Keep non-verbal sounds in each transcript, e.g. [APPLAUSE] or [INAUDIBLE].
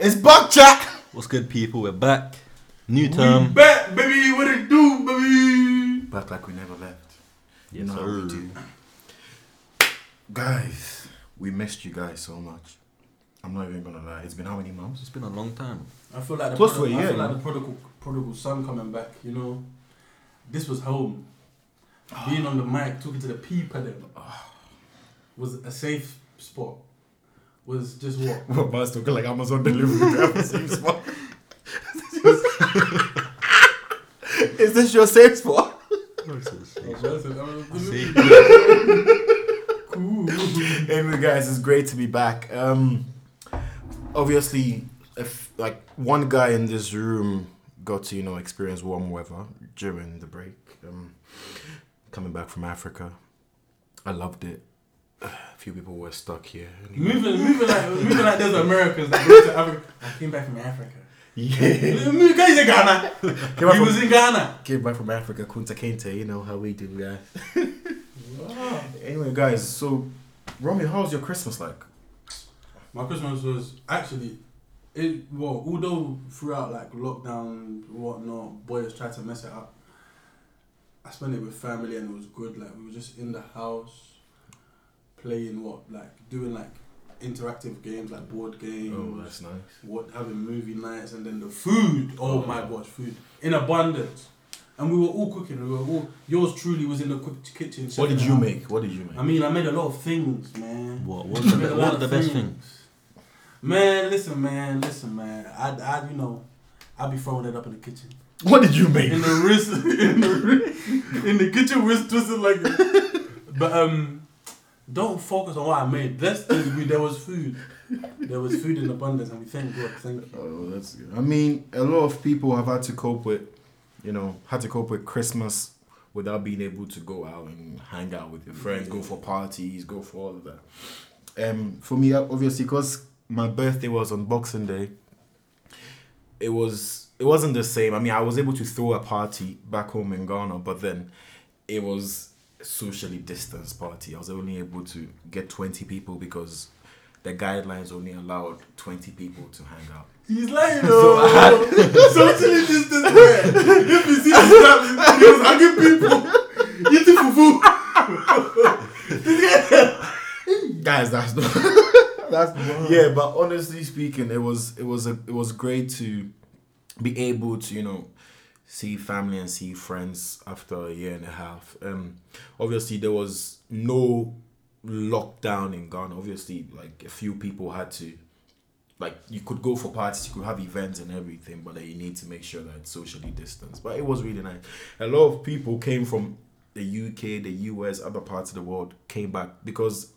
It's Buck Chat. What's good, people? We're back. New We term. back, baby. What it do, baby? Back like we never left. Yes, you know how we do. Guys, we missed you guys so much. I'm not even gonna lie. It's been how many months? It's been a long time. I feel like the Close to prodigal, a I year, feel like the prodigal, prodigal son coming back. You know, this was home. Being on the mic, talking to the people, them ah, was a safe spot. Was just what [LAUGHS] Well, but talking like Amazon delivery to have the [LAUGHS] same spot. [LAUGHS] Is this your safe spot? See? cool. Anyway, guys, it's great to be back. Um, obviously, if like one guy in this room got to you know experience warm weather during the break, um, coming back from Africa, I loved it. A few people were stuck here. Moving, moving like, [LAUGHS] moving like those Americans that go to Africa. I came back from Africa. Yeah, Me guys in Ghana. came He from, was in Ghana. came back from Africa, Kunta Kinte. You know how we do, guys. Anyway, guys, so Romy, how's your Christmas like? My Christmas was actually it well, although throughout like lockdown whatnot, boys tried to mess it up. I spent it with family and it was good. Like we were just in the house playing what like doing like interactive games like board games. Oh, that's nice. what having movie nights and then the food. Oh, Oh. my gosh, food in abundance. And we were all cooking. We were all. Yours truly was in the kitchen. What did you out. make? What did you make? I mean, I made a lot of things, man. What? What's the, what are the best things? Man, listen, man, listen, man. I, I, you know, I'd be throwing it up in the kitchen. What did you make? [LAUGHS] In the wrist, in the in the kitchen, wrist twisted like. [LAUGHS] But um, don't focus on what I made. That's the, we, there was food. There was food in abundance, and we thank God. Thank you. Oh, that's good. I mean, a lot of people have had to cope with, you know, had to cope with Christmas without being able to go out and hang out with your friends, go for parties, go for all of that. Um, for me, obviously, because my birthday was on Boxing Day, it was it wasn't the same. I mean, I was able to throw a party back home in Ghana, but then it was socially distanced party. I was only able to get twenty people because the guidelines only allowed twenty people to hang out. He's lying, [LAUGHS] So though. I had- [LAUGHS] Socially distanced. If you see this guy, he was hugging people, eating fufu. [LAUGHS] guys that's not that's yeah but honestly speaking it was it was a, it was great to be able to you know see family and see friends after a year and a half. Um obviously there was no lockdown in ghana. Obviously like a few people had to like you could go for parties you could have events and everything but then you need to make sure that it's socially distanced. But it was really nice. A lot of people came from the uk the us other parts of the world came back because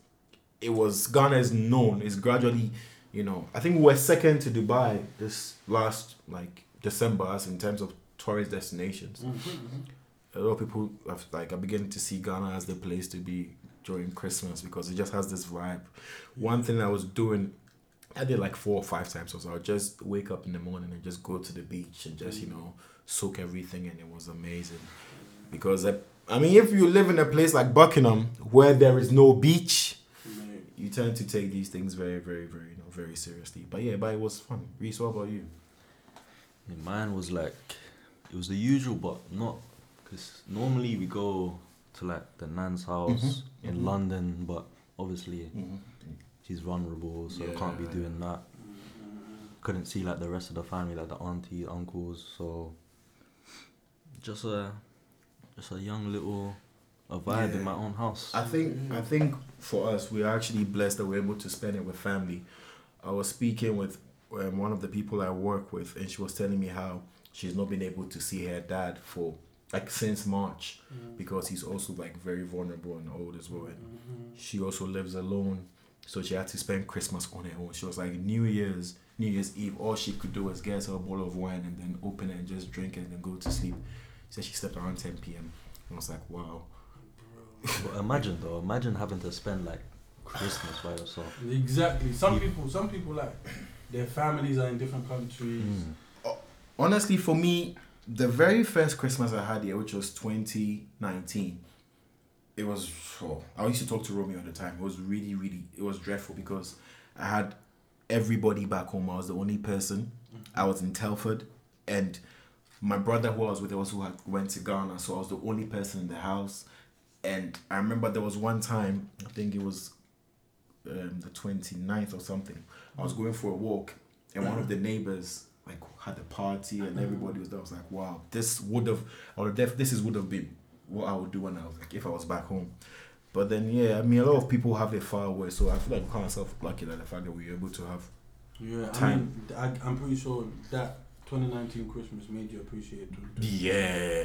it was Ghana is known. It's gradually, you know, I think we were second to Dubai this last like December as in terms of tourist destinations. Mm-hmm, mm-hmm. A lot of people have like are beginning to see Ghana as the place to be during Christmas because it just has this vibe. One thing I was doing, I did like four or five times. So I would just wake up in the morning and just go to the beach and just you mm. know soak everything, and it was amazing. Because I, I mean, if you live in a place like Buckingham where there is no beach you tend to take these things very, very, very, you know, very seriously. But yeah, but it was fun. Rhys, what about you? Mine was like, it was the usual, but not because normally we go to like the nan's house Mhm, in mhm. London, but obviously she's vulnerable, so I can't be doing that. Couldn't see like the rest of the family, like the auntie, uncles, so just a just a young little a vibe Yeah. in my own house. I think I think for us, we're actually blessed that we're able to spend it with family. I was speaking with um, one of the people I work with, and she was telling me how she's not been able to see her dad for like since March because he's also like very vulnerable and old as well. And she also lives alone, so she had to spend Christmas on her own. She was like New Year's, New Year's Eve, all she could do was get her a bottle of wine and then open it and just drink it and then go to sleep. She she slept around 10 p.m. I was like, wow. But imagine though, imagine having to spend like Christmas by yourself. Exactly. Some people, some people like their families are in different countries. Mm. Honestly for me the very first christmas i had here which was 2019 it was. Oh, I used to talk to Romeo at the time. It was really, really. It was dreadful because I had everybody back home. I was the only person. I was in Telford, and my brother who I was with also had went to Ghana, so I was the only person in the house. And I remember there was one time, I think it was um, the 29th or something. I was going for a walk, and one of the neighbors had a party, and everybody was there. I was like, wow, this would have, or def- this is would have been what I would do when I was like if I was back home. But then yeah, I mean a lot of people have it far away, so I feel like we kind of self lucky that the fact that we were able to have. Yeah, I Time. mean, I, I'm pretty sure that 2019 Christmas made you appreciate it. Yeah.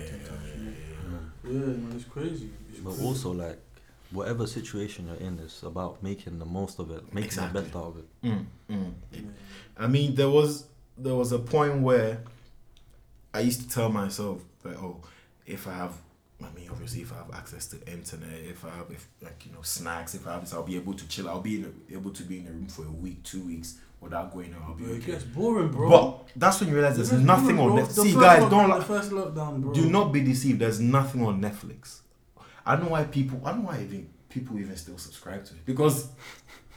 Yeah, man, it's crazy. It's But crazy. also like, whatever situation you're in, it's about making the most of it, making Exactly. the best out of it. Mm, mm. Yeah. I mean, there was there was a point where I used to tell myself that oh, if I have, I mean, obviously, if I have access to internet, if I have, if like you know, snacks, if I have this, I'll be able to chill. I'll be a, able to be in the room for a week, two weeks without going out. I'll be Bro, it okay. gets boring, bro. But that's when you realize there's nothing boring, on. Netflix. See, guys, lockdown- don't The first lockdown, bro. do not be deceived. There's nothing on Netflix. I don't know why people. I don't know why even people even still subscribe to it because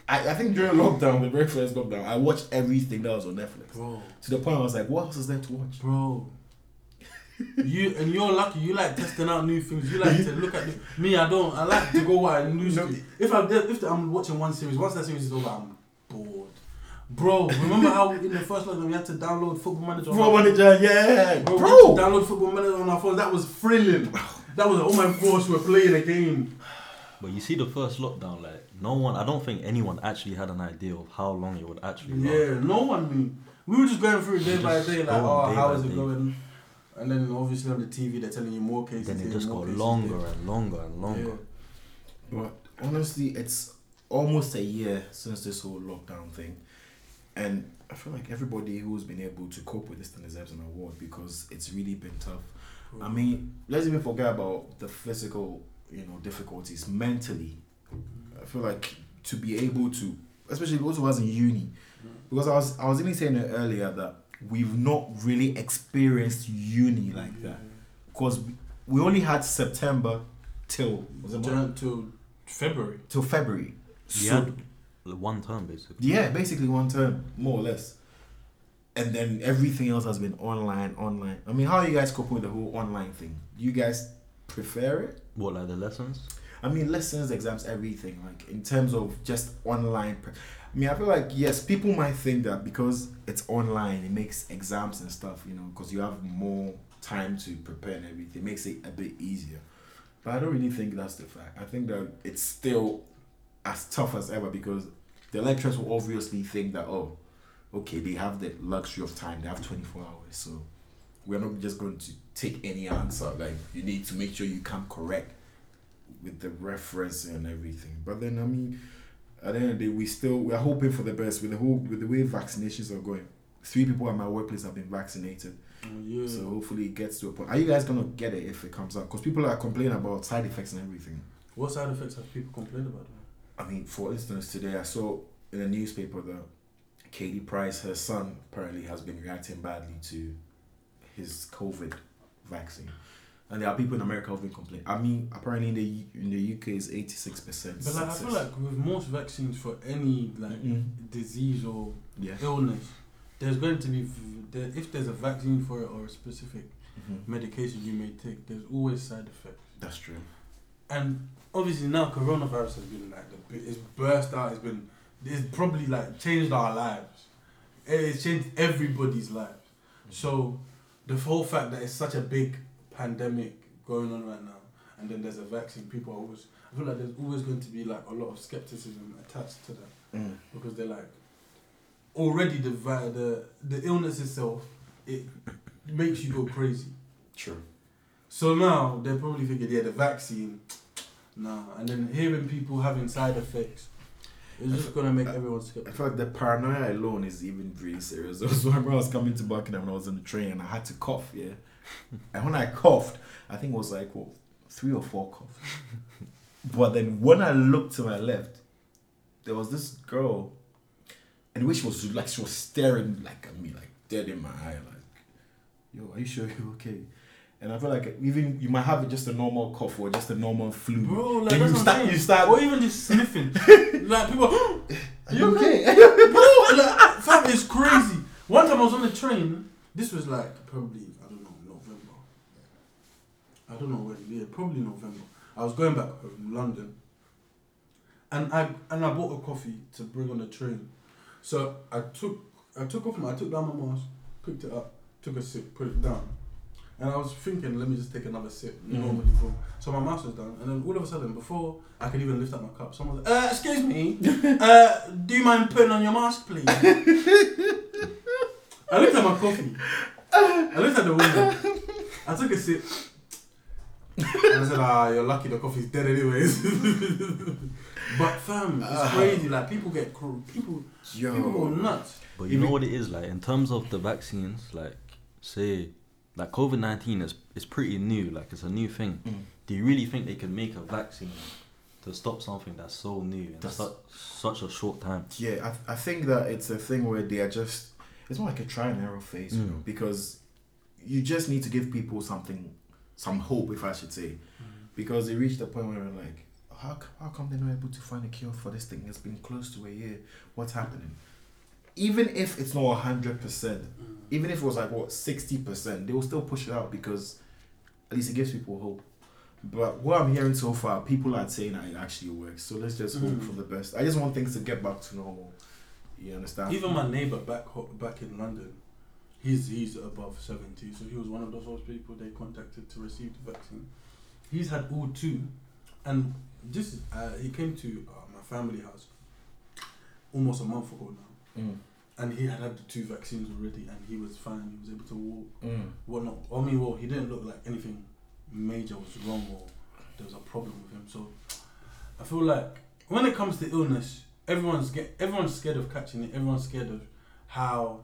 I, I think during lockdown, the very first lockdown, I watched everything that was on Netflix bro, to the point I was like, what else is there to watch? bro. [LAUGHS] you and you're lucky. You like testing out new things. You like to look at the, me. I don't. I like to go what I lose No. If I if I'm watching one series, once that series is over, I'm bored. Bro, remember how in the first lockdown we had to download Football Manager? Football manager, yeah, Bro, we bro. had to download Football Manager on our phones. That was thrilling. That was oh my gosh, we're playing a game. But you see, the first lockdown, like no one, I don't think anyone actually had an idea of how long it would actually last. Yeah, no one knew. We were just going through it day Just by day, like, going oh, day how by is it day. going? And then obviously on the TV, they're telling you more cases. Then it here, just got longer there. and longer and longer. Yeah. But honestly, it's almost a year since this whole lockdown thing, and I feel like everybody who's been able to cope with this thing deserves an award because it's really been tough. I mm. mean, let's even forget about the physical, you know, difficulties. Mentally, I feel like to be able to, especially those who was in uni, because I was I was even saying it earlier that we've not really experienced uni like that because we only had September till was it Jan to February. till February. You So had one term basically. yeah, basically one term, more or less. And then everything else has been online, online. I mean, how are you guys coping with the whole online thing? You guys prefer it? What like the lessons? I mean, lessons, exams, everything. Like in terms of just online. Pre- I mean, I feel like yes, people might think that because it's online, it makes exams and stuff. You know, because you have more time to prepare and everything, it makes it a bit easier. But I don't really think that's the fact. I think that it's still as tough as ever because the lecturers will obviously think that oh, okay, they have the luxury of time. They have twenty four hours, so we're not just going to take any answer. Like you need to make sure you come correct with the reference and everything. But then I mean, at the end of the day, we still we are hoping for the best with the whole with the way vaccinations are going. Three people at my workplace have been vaccinated, Oh, yeah. so hopefully it gets to a point. Are you guys gonna get it if it comes out? Because people are complaining about side effects and everything. what side effects have people complained about? I mean, for instance, today I saw in a newspaper that Katie Price, her son, apparently has been reacting badly to his COVID vaccine. And there are people in America who've been complaining. I mean, apparently in the in the UK is eighty six percent. But like, I feel like with most vaccines for any like Mm. disease or yeah, illness, there's going to be if there's a vaccine for it or a specific Mhm. medication you may take, there's always side effects. that's true. And obviously now coronavirus has been like the it's burst out. It's been it's probably like changed our lives. It's changed everybody's lives. So the whole fact that it's such a big pandemic going on right now, and then there's a vaccine, people are always. I feel like there's always going to be like a lot of skepticism attached to that Mm. because they're like already the the the illness itself it makes you go crazy. True. So now they're probably thinking, yeah, the vaccine, nah. And then hearing people having side effects, it's just gonna make everyone I skeptical. feel like the paranoia alone is even really serious. So I remember I was coming to Buckingham and I was on the train and I had to cough, yeah. [LAUGHS] and when I coughed, I think it was like what three or four coughs. but then when I looked to my left, there was this girl, and which was like she was staring like at me, like dead in my eye, like, "Yo, are you sure you're okay?" And I feel like even you might have just a normal cough or just a normal flu. Bro, like Then that's you start- you start- or even just sniffing. [LAUGHS] like people, [GASPS] Are you okay? [LAUGHS] bro, like, fam, it's crazy. One time I was on the train. This was like probably I don't know November. I don't know when. Yeah, probably November. I was going back from London, and I and I bought a coffee to bring on the train. So I took I took off my I took down my mask, picked it up, took a sip, put it down. And I was thinking, let me just take another sip. Mm. Normally, bro. So my mask was down, and then all of a sudden, before I could even lift up my cup, someone was like, uh, "Excuse me, [LAUGHS] uh, do you mind putting on your mask, please?" I looked at my coffee. I looked at the woman. I took a sip. And I said, "Ah, you're lucky the coffee's dead, anyways." [LAUGHS] but fam, it's Ah. crazy. Like people get cr- people people go nuts. But you Even- know what it is like in terms of the vaccines, like say, like COVID nineteen is is pretty new. Like it's a new thing. Mm. Do you really think they can make a vaccine to stop something that's so new in That's- such such a short time? Yeah, I, I think that it's a thing where they are just it's more like a try and error phase, you know, Mm. because you just need to give people something, some hope, if I should say, because they reached the point where they're like, how how come they're not able to find a cure for this thing? It's been close to a year. What's happening? Even if it's not hundred percent, even if it was like what sixty percent, they will still push it out because at least it gives people hope. But what I'm hearing so far, people are saying that it actually works. So let's just hope Mm. for the best. I just want things to get back to normal. You understand? Even my neighbor back back in London, he's he's above seventy, so he was one of those first people they contacted to receive the vaccine. He's had all two, and this is, uh, he came to uh, my family house almost a month ago now, Mm. and he had had the two vaccines already, and he was fine. He was able to walk, Mm. whatnot. I mean, well, he didn't look like anything major was wrong or there was a problem with him. So I feel like when it comes to illness, everyone's get everyone's scared of catching it. Everyone's scared of how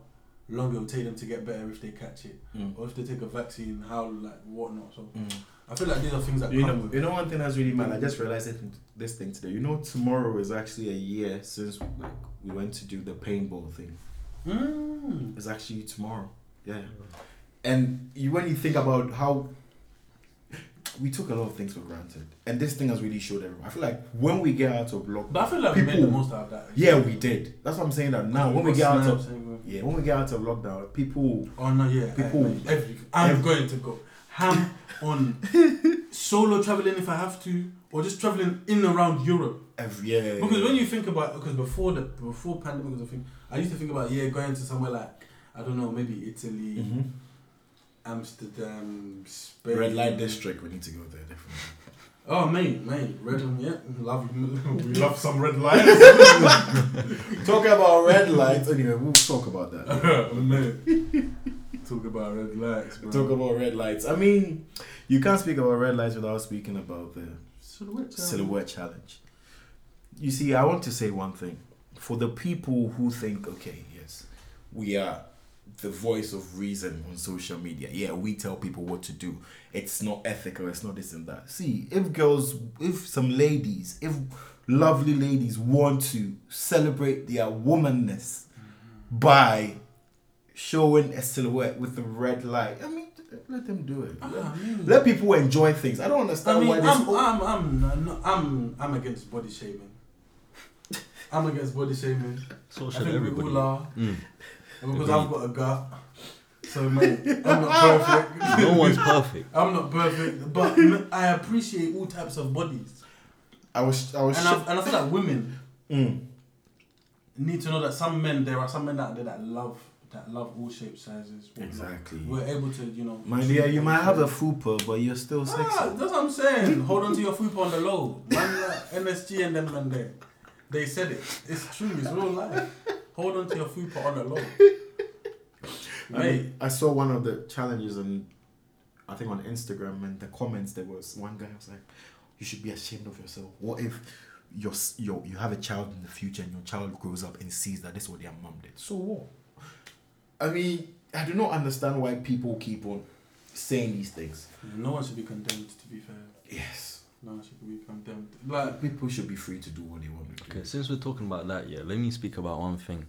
long it will take them to get better if they catch it, Mm. or if they take a vaccine, how like whatnot. So Mm. I feel like these are things that You come know, with. you know one thing that's really mad. I just realized it, this thing today. You know, tomorrow is actually a year since like we went to do the paintball thing. Mm. It's actually tomorrow. Yeah. And you, when you think about how we took a lot of things for granted, and this thing has really showed everyone. I feel like when we get out of lockdown, But I feel like we made People- the most out of that. yeah, we did. That's what I'm saying. That now when we get out of yeah, when we get out of lockdown, people Oh no, yeah. People- People, every, I'm every- going to go ham on solo traveling if I have to, or just traveling in and around Europe. every yeah. Because when you think about, because before the before pandemic was a thing, I used to think about yeah going to somewhere like I don't know maybe Italy, Mhm. Amsterdam, Spain. red light district, we need to go there definitely. Oh mate, mate, red one, yeah, love we [LAUGHS] love some red lights. [LAUGHS] Talk about red lights. Anyway, we'll talk about that. [LAUGHS] Talk about red lights, bro. Talk about red lights. I mean, you can't speak about red lights without speaking about the silhouette. challenge. silhouette challenge. You see, I want to say one thing. For the people who think, okay, yes, we are the voice of reason on social media. Yeah, we tell people what to do. It's not ethical, it's not this and that. See, if girls, if some ladies, if lovely ladies want to celebrate their womanness mm-hmm. by showing a silhouette with the red light, I mean, let them do it. Ah, Let, I mean- let people enjoy things. I don't I understand mean, why this. I'm, I'm, I'm, I'm, I'm, I'm against body shaming. [LAUGHS] I'm against body shaming. So I should think everybody. we all are. Mm. Because Agreed. I've got a gut. So, mate, I'm not [LAUGHS] perfect. No one's perfect. I'm not perfect, but [LAUGHS] I appreciate all types of bodies. I was, I was. And I, and I feel like women Mm. need to know that some men, there are some men out there that love that love all shapes, sizes. whatnot. Exactly. We're able to, you know. My dear, you might have a fupa, but you're still sexy. Ah, that's what I'm saying. Hold on to your fupa on the low. Man, like NSG and them man there. They said it. It's true. It's real life. Hold on to your fupa on the low. I, mean, I saw one of the challenges and I think on Instagram and the comments there was one guy was like, "You should be ashamed of yourself. What if your your you have a child in the future and your child grows up and sees that this is what their mom did? So what? I mean, I do not understand why people keep on saying these things. no one should be condemned. To be fair, Yes, no one should be condemned. Like, people should be free to do what they want to do. Okay, since we're talking about that, yeah, let me speak about one thing.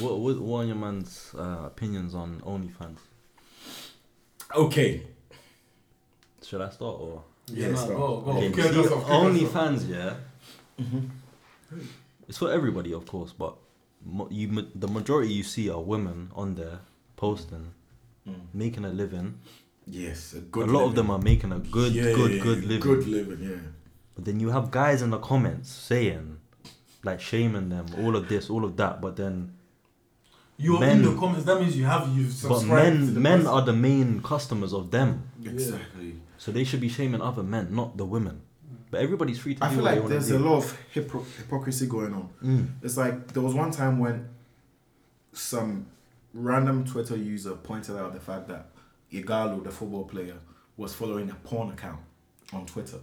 What what, what are your man's uh, opinions on OnlyFans? Okay. should I start or? Yeah, nah, start. go, go. Okay, Kick see, us off, kick us off. OnlyFans, yeah. Mhm. It's for everybody, of course, but mo- you the majority you see are women on there posting, Mm. making a living. Yes, a good. a lot of them are making a good, Yeah, good, yeah, good yeah, living. Good living, yeah. But then you have guys in the comments saying, like, shaming them, all of this, all of that. But then, You're Men- in the comments. That means you have you've but subscribed. to the men, men person. are the main customers of them, Exactly. so they should be shaming other men, not the women. But everybody's free to I do feel like there's a lot of hypocr- hypocrisy going on. Mm. It's like there was one time when some random Twitter user pointed out the fact that Ighalo, the football player, was following a porn account on Twitter.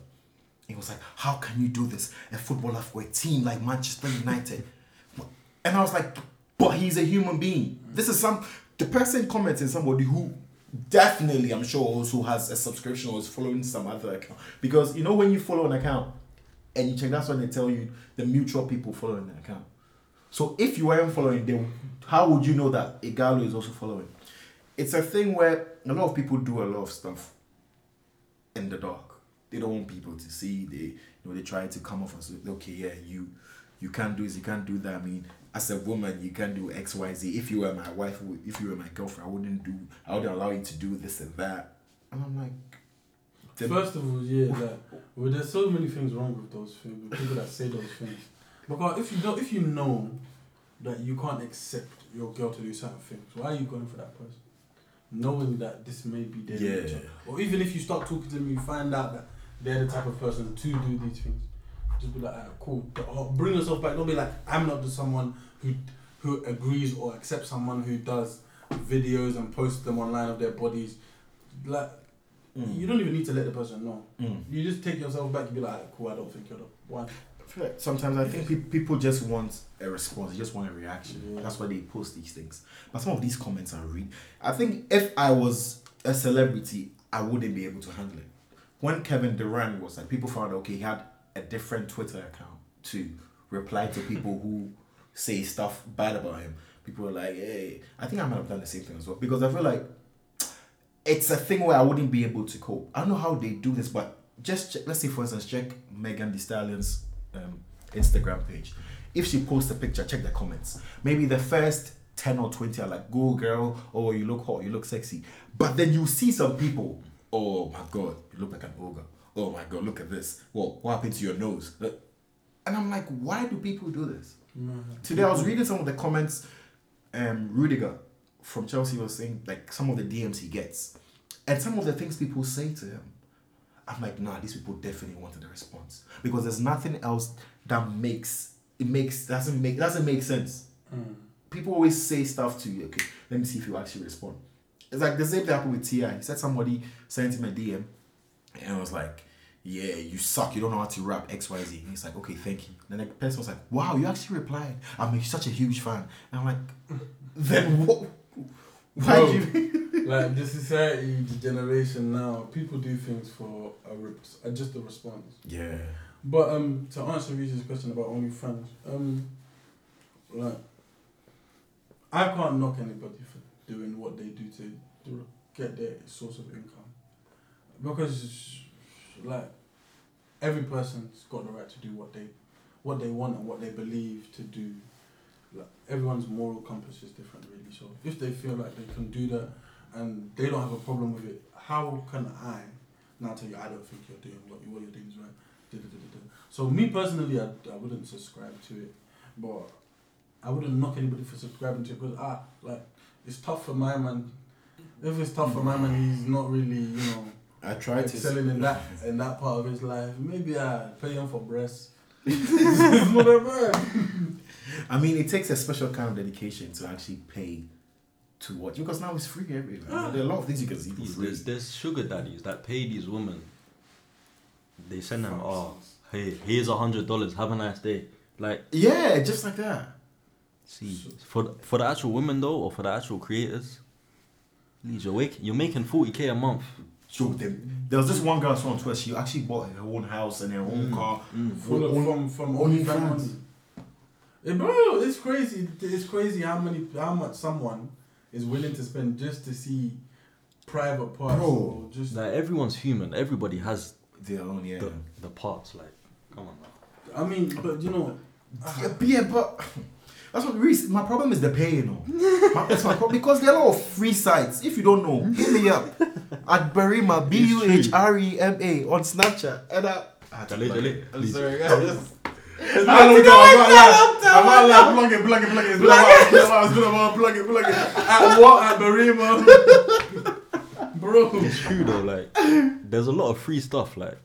He was like, "How can you do this? A footballer for a team like Manchester United?" And I was like, "But he's a human being. This is some the person commenting somebody who." Definitely, I'm sure also has a subscription or is following some other account because you know when you follow an account and you check that's when they tell you the mutual people following the account. So if you weren't following them, how would you know that Ighalo is also following? It's a thing where a lot of people do a lot of stuff in the dark. They don't want people to see. They you know they try to come off as okay, yeah, you you can't do this, you can't do that. I mean, as a woman, you can't do X, Y, Z. If you were my wife, if you were my girlfriend, I wouldn't do. I wouldn't allow you to do this and that. And I'm like, the- First of all, yeah, like, well, there's so many things wrong with those things. With people that say those things. Because if you don't, if you know that you can't accept your girl to do certain things, why are you going for that person? Knowing that this may be their Yeah. nature. Or even if you start talking to them, you find out that they're the type of person to do these things. Just be like, ah, cool. Or Bring yourself back. Don't be like, I'm not the someone who who agrees or accepts someone who does videos and posts them online of their bodies. Like, Mm. you don't even need to let the person know. Mm. You just take yourself back and be like, cool, I don't think you're the one. I feel like sometimes I think pe- people just want a response, they just want a reaction. Yeah. That's why they post these things. But some of these comments are read. I think if I was a celebrity, I wouldn't be able to handle it. When Kevin Durant was like, people found okay, he had a different Twitter account to reply to people who say stuff bad about him. People are like, hey, I think I might have done the same thing as well because I feel like it's a thing where I wouldn't be able to cope. I don't know how they do this, but just check, let's say for instance, check Megan Thee Stallion's um, Instagram page. If she posts a picture, check the comments. Maybe the first ten or twenty are like, "Go girl," or "You look hot," "You look sexy," but then you see some people. Oh my god, you look like an ogre. Oh my god, look at this. Well, what happened to your nose? And I'm like, why do people do this? Today I was reading some of the comments. Um, Rudiger from Chelsea was saying like some of the DMs he gets, and some of the things people say to him. I'm like, nah, these people definitely wanted a response because there's nothing else that makes it makes doesn't make doesn't make sense. Mm. People always say stuff to you. Okay, let me see if you actually respond. It's like the same thing happened with Ti. He said somebody sent him a DM, and it was like, "Yeah, you suck. You don't know how to rap XYZ. Z." And he's like, "Okay, thank you." Then the person was like, "Wow, you actually replied. I'm such a huge fan." And I'm like, "Then what? Why Bro. you?" [LAUGHS] [LAUGHS] like the society, the generation now, people do things for a, uh, just a response. Yeah. But um, to answer Rhys's question about OnlyFans, um, like, I can't knock anybody for doing what they do to, to get their source of income, because like every person's got the right to do what they what they want and what they believe to do. Like everyone's moral compass is different, really. So if they feel like they can do that and they don't have a problem with it, how can I now tell you I don't think you're doing what, you, what you're doing is right? So me personally, I, I wouldn't subscribe to it, but I wouldn't knock anybody for subscribing to it because ah, like it's tough for my man. If it's tough for my man, he's not really you know I tried to excelling in that [LAUGHS] in that part of his life. Maybe I pay him for breasts. it's not that bad. I mean, it takes a special kind of dedication to actually pay to watch because now it's free everywhere. Ah. There are a lot of things you can see for These- free. There's, there's sugar daddies that pay these women. They send them, oh, hey, here's a hundred dollars. Have a nice day. Like, Yeah, just like that. see, for the, for the actual women though, or for the actual creators, please, you're wake, you're making forty k a month. So them, there was this one girl I saw on Twitter. She actually bought her own house and her own Mm. car. Full of, from from Only OnlyFans fans. money. Eh, bro, it's crazy. It's crazy how many how much someone is willing to spend just to see private parts Bro. or just. Like everyone's human. Everybody has Their own, yeah. the, the parts. Like, come on. Man. I mean, but you know, Yeah, yeah, but that's what really. My problem is the pay, you know. My, that's my problem because there are a lot of free sites. If you don't know, hit me up at Barima B U H R E M A on Snapchat, and I. I had Jale, jale. I'm please. sorry, [LAUGHS] guys. I don't know. I'm not like plug it, plug it, plug it. It's been a. It's been a while. It's been a while. Plug it, plug it. At what? At Barima, [LAUGHS] bro. It's true though. Like, there's a lot of free stuff. Like,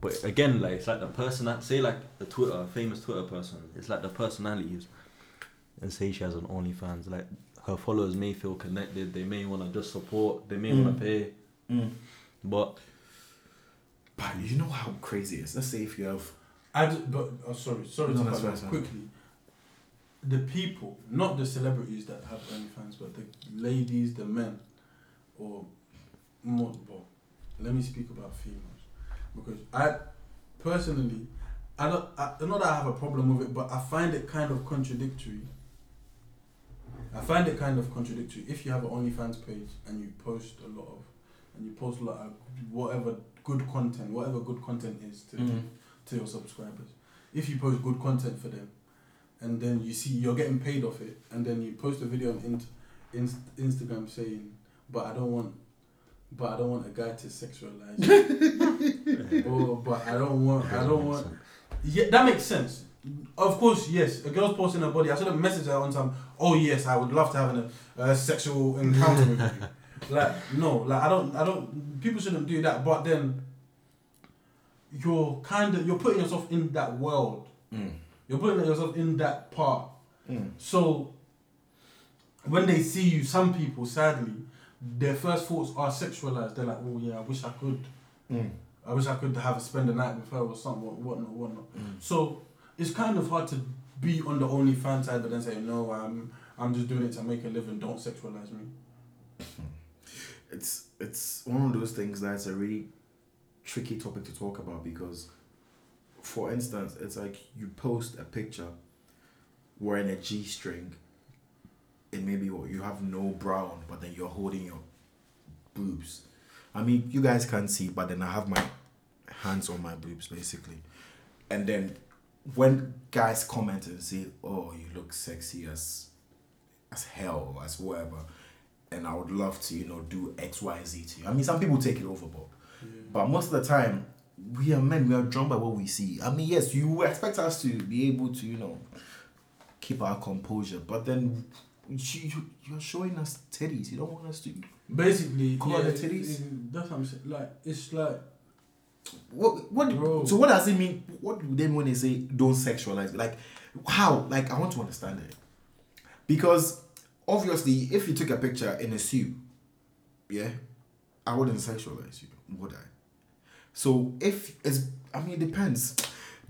but again, like it's like the person that say like the Twitter famous Twitter person. It's like the personalities, and say she has an OnlyFans. Like her followers may feel connected. They may want to just support. They may want to pay. Mm. But But you know how crazy it is. Let's say if you have. I d- but oh, sorry, sorry No, to cut you fine, off sorry. quickly. The people, not the celebrities that have OnlyFans, but the ladies, the men, or more. Well, let me speak about females because I personally, I don't. I, not that I have a problem with it, but I find it kind of contradictory. I find it kind of contradictory if you have an OnlyFans page and you post a lot of, and you post a lot of whatever good content, whatever good content is to Mm. to your subscribers. If you post good content for them, and then you see you're getting paid off it, and then you post a video on int- inst- Instagram saying, "But I don't want, but I don't want a guy to sexualize," you." [LAUGHS] or "But I don't want, I don't want." Yeah, that makes sense. Of course, yes. A girl's posting her body. I should have messaged her on time. Oh yes, I would love to have an, a sexual encounter with you. [LAUGHS] Like no, like I don't, I don't. People shouldn't do that. But then, you're kind of you're putting yourself in that world. Mm. You're putting yourself in that part. Mm. So when they see you, some people sadly, their first thoughts are sexualized. They're like, oh yeah, I wish I could. Mm. I wish I could have spend the night with her or something, whatnot, whatnot. Mm. So it's kind of hard to be on the only fan side, but then say no, I'm I'm just doing it to make a living. Don't sexualize me. [LAUGHS] it's it's one of those things that's a really tricky topic to talk about because for instance it's like you post a picture wearing a g-string and maybe what you have no bra on but then you're holding your boobs i mean you guys can't see but then i have my hands on my boobs basically and then when guys comment and say oh you look sexy as as hell as whatever and I would love to, you know, do X, Y, Z to you. I mean, some people take it overboard, but most of the time, we are men. We are drawn by what we see. I mean, yes, you expect us to be able to, you know, keep our composure, but then you you're showing us titties. You don't want us to. Basically, Call yeah, the it- titties? it- that's what I'm saying. Like it's like What what? Bro. So what does it mean? What do they mean when they say don't sexualize? Like how? Like I want to understand it because obviously, if you took a picture in a suit, yeah, I wouldn't sexualize you, would I? So if it's, I mean, it depends.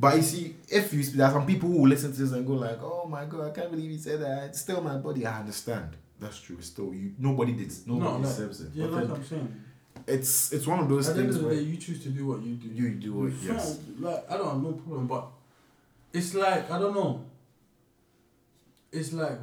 But you see, if you there are some people who listen to this and go like, "Oh my god, I can't believe you said that." It's still my body. I understand. That's true. It's still you. Nobody did. Nobody no, like, deserves it. yeah, but that's then what I'm saying. it's it's one of those things. At the end things of the where day, you choose to do what you do. you do it. Fine, Yes. Like I don't have no problem, but it's like I don't know. It's like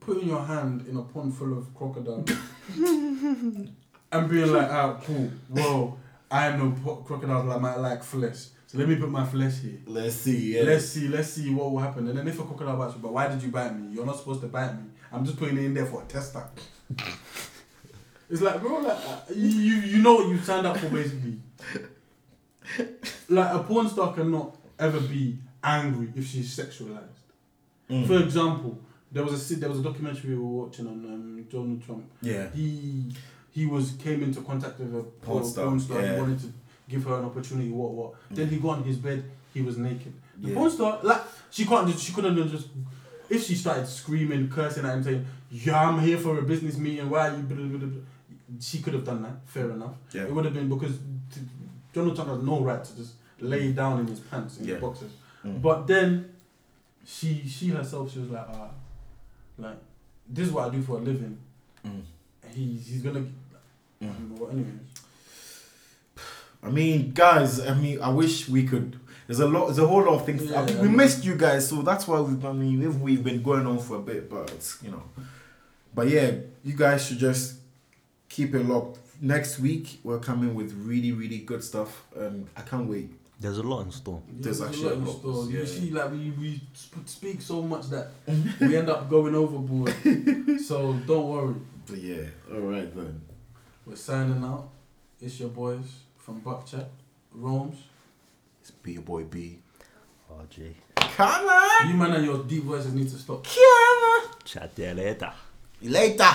putting your hand in a pond full of crocodiles [LAUGHS] and being like, "Ah, cool. Whoa, I know po- crocodiles like might like flesh, so let me put my flesh here. Let's see. Yeah. Let's see, let's see what will happen. And then if a crocodile bites you, but why did you bite me? You're not supposed to bite me. I'm just putting it in there for a tester. [LAUGHS] it's like, bro, like uh, you you you know what you signed up for basically. like a porn star cannot ever be angry if she's sexualized. Mm. For example, there was a there was a documentary we were watching on um, Donald Trump. yeah. He he was came into contact with a Porn porn star, Porn star. yeah. He wanted to give her an opportunity. What what? Then he got on his bed. He was naked. The Yeah. porn star, like she can't, just, she couldn't have just. If she started screaming, cursing at him, saying, "Yeah, I'm here for a business meeting. Why are you?" Blah, blah, blah, blah," She could have done that. Fair enough. Yeah. It would have been because Donald Trump has no right to just lay down in his pants in Yeah. his boxers. Mm. But then, she she herself she was like, ah, like this is what I do for a living. Mm. He's he's gonna. Mm. Well, anyways. I mean, guys. I mean, I wish we could. There's a lot. There's a whole lot of things. I mean, we mean- missed you guys, so that's why we've. I mean, we've, we've been going on for a bit, but it's, you know. But yeah, you guys should just keep it locked. Next week we're coming with really really good stuff. and I can't wait. There's a lot in store. There's a actually a lot a in store. yeah. You see, like we, we speak so much that we end up going overboard. [LAUGHS] so don't worry. But yeah, all right then. We're signing out. It's your boys from Buck Chat, Rome's. It's B, your boy B. RJ. Come on, You man and your deep voices need to stop. Chat there later. later.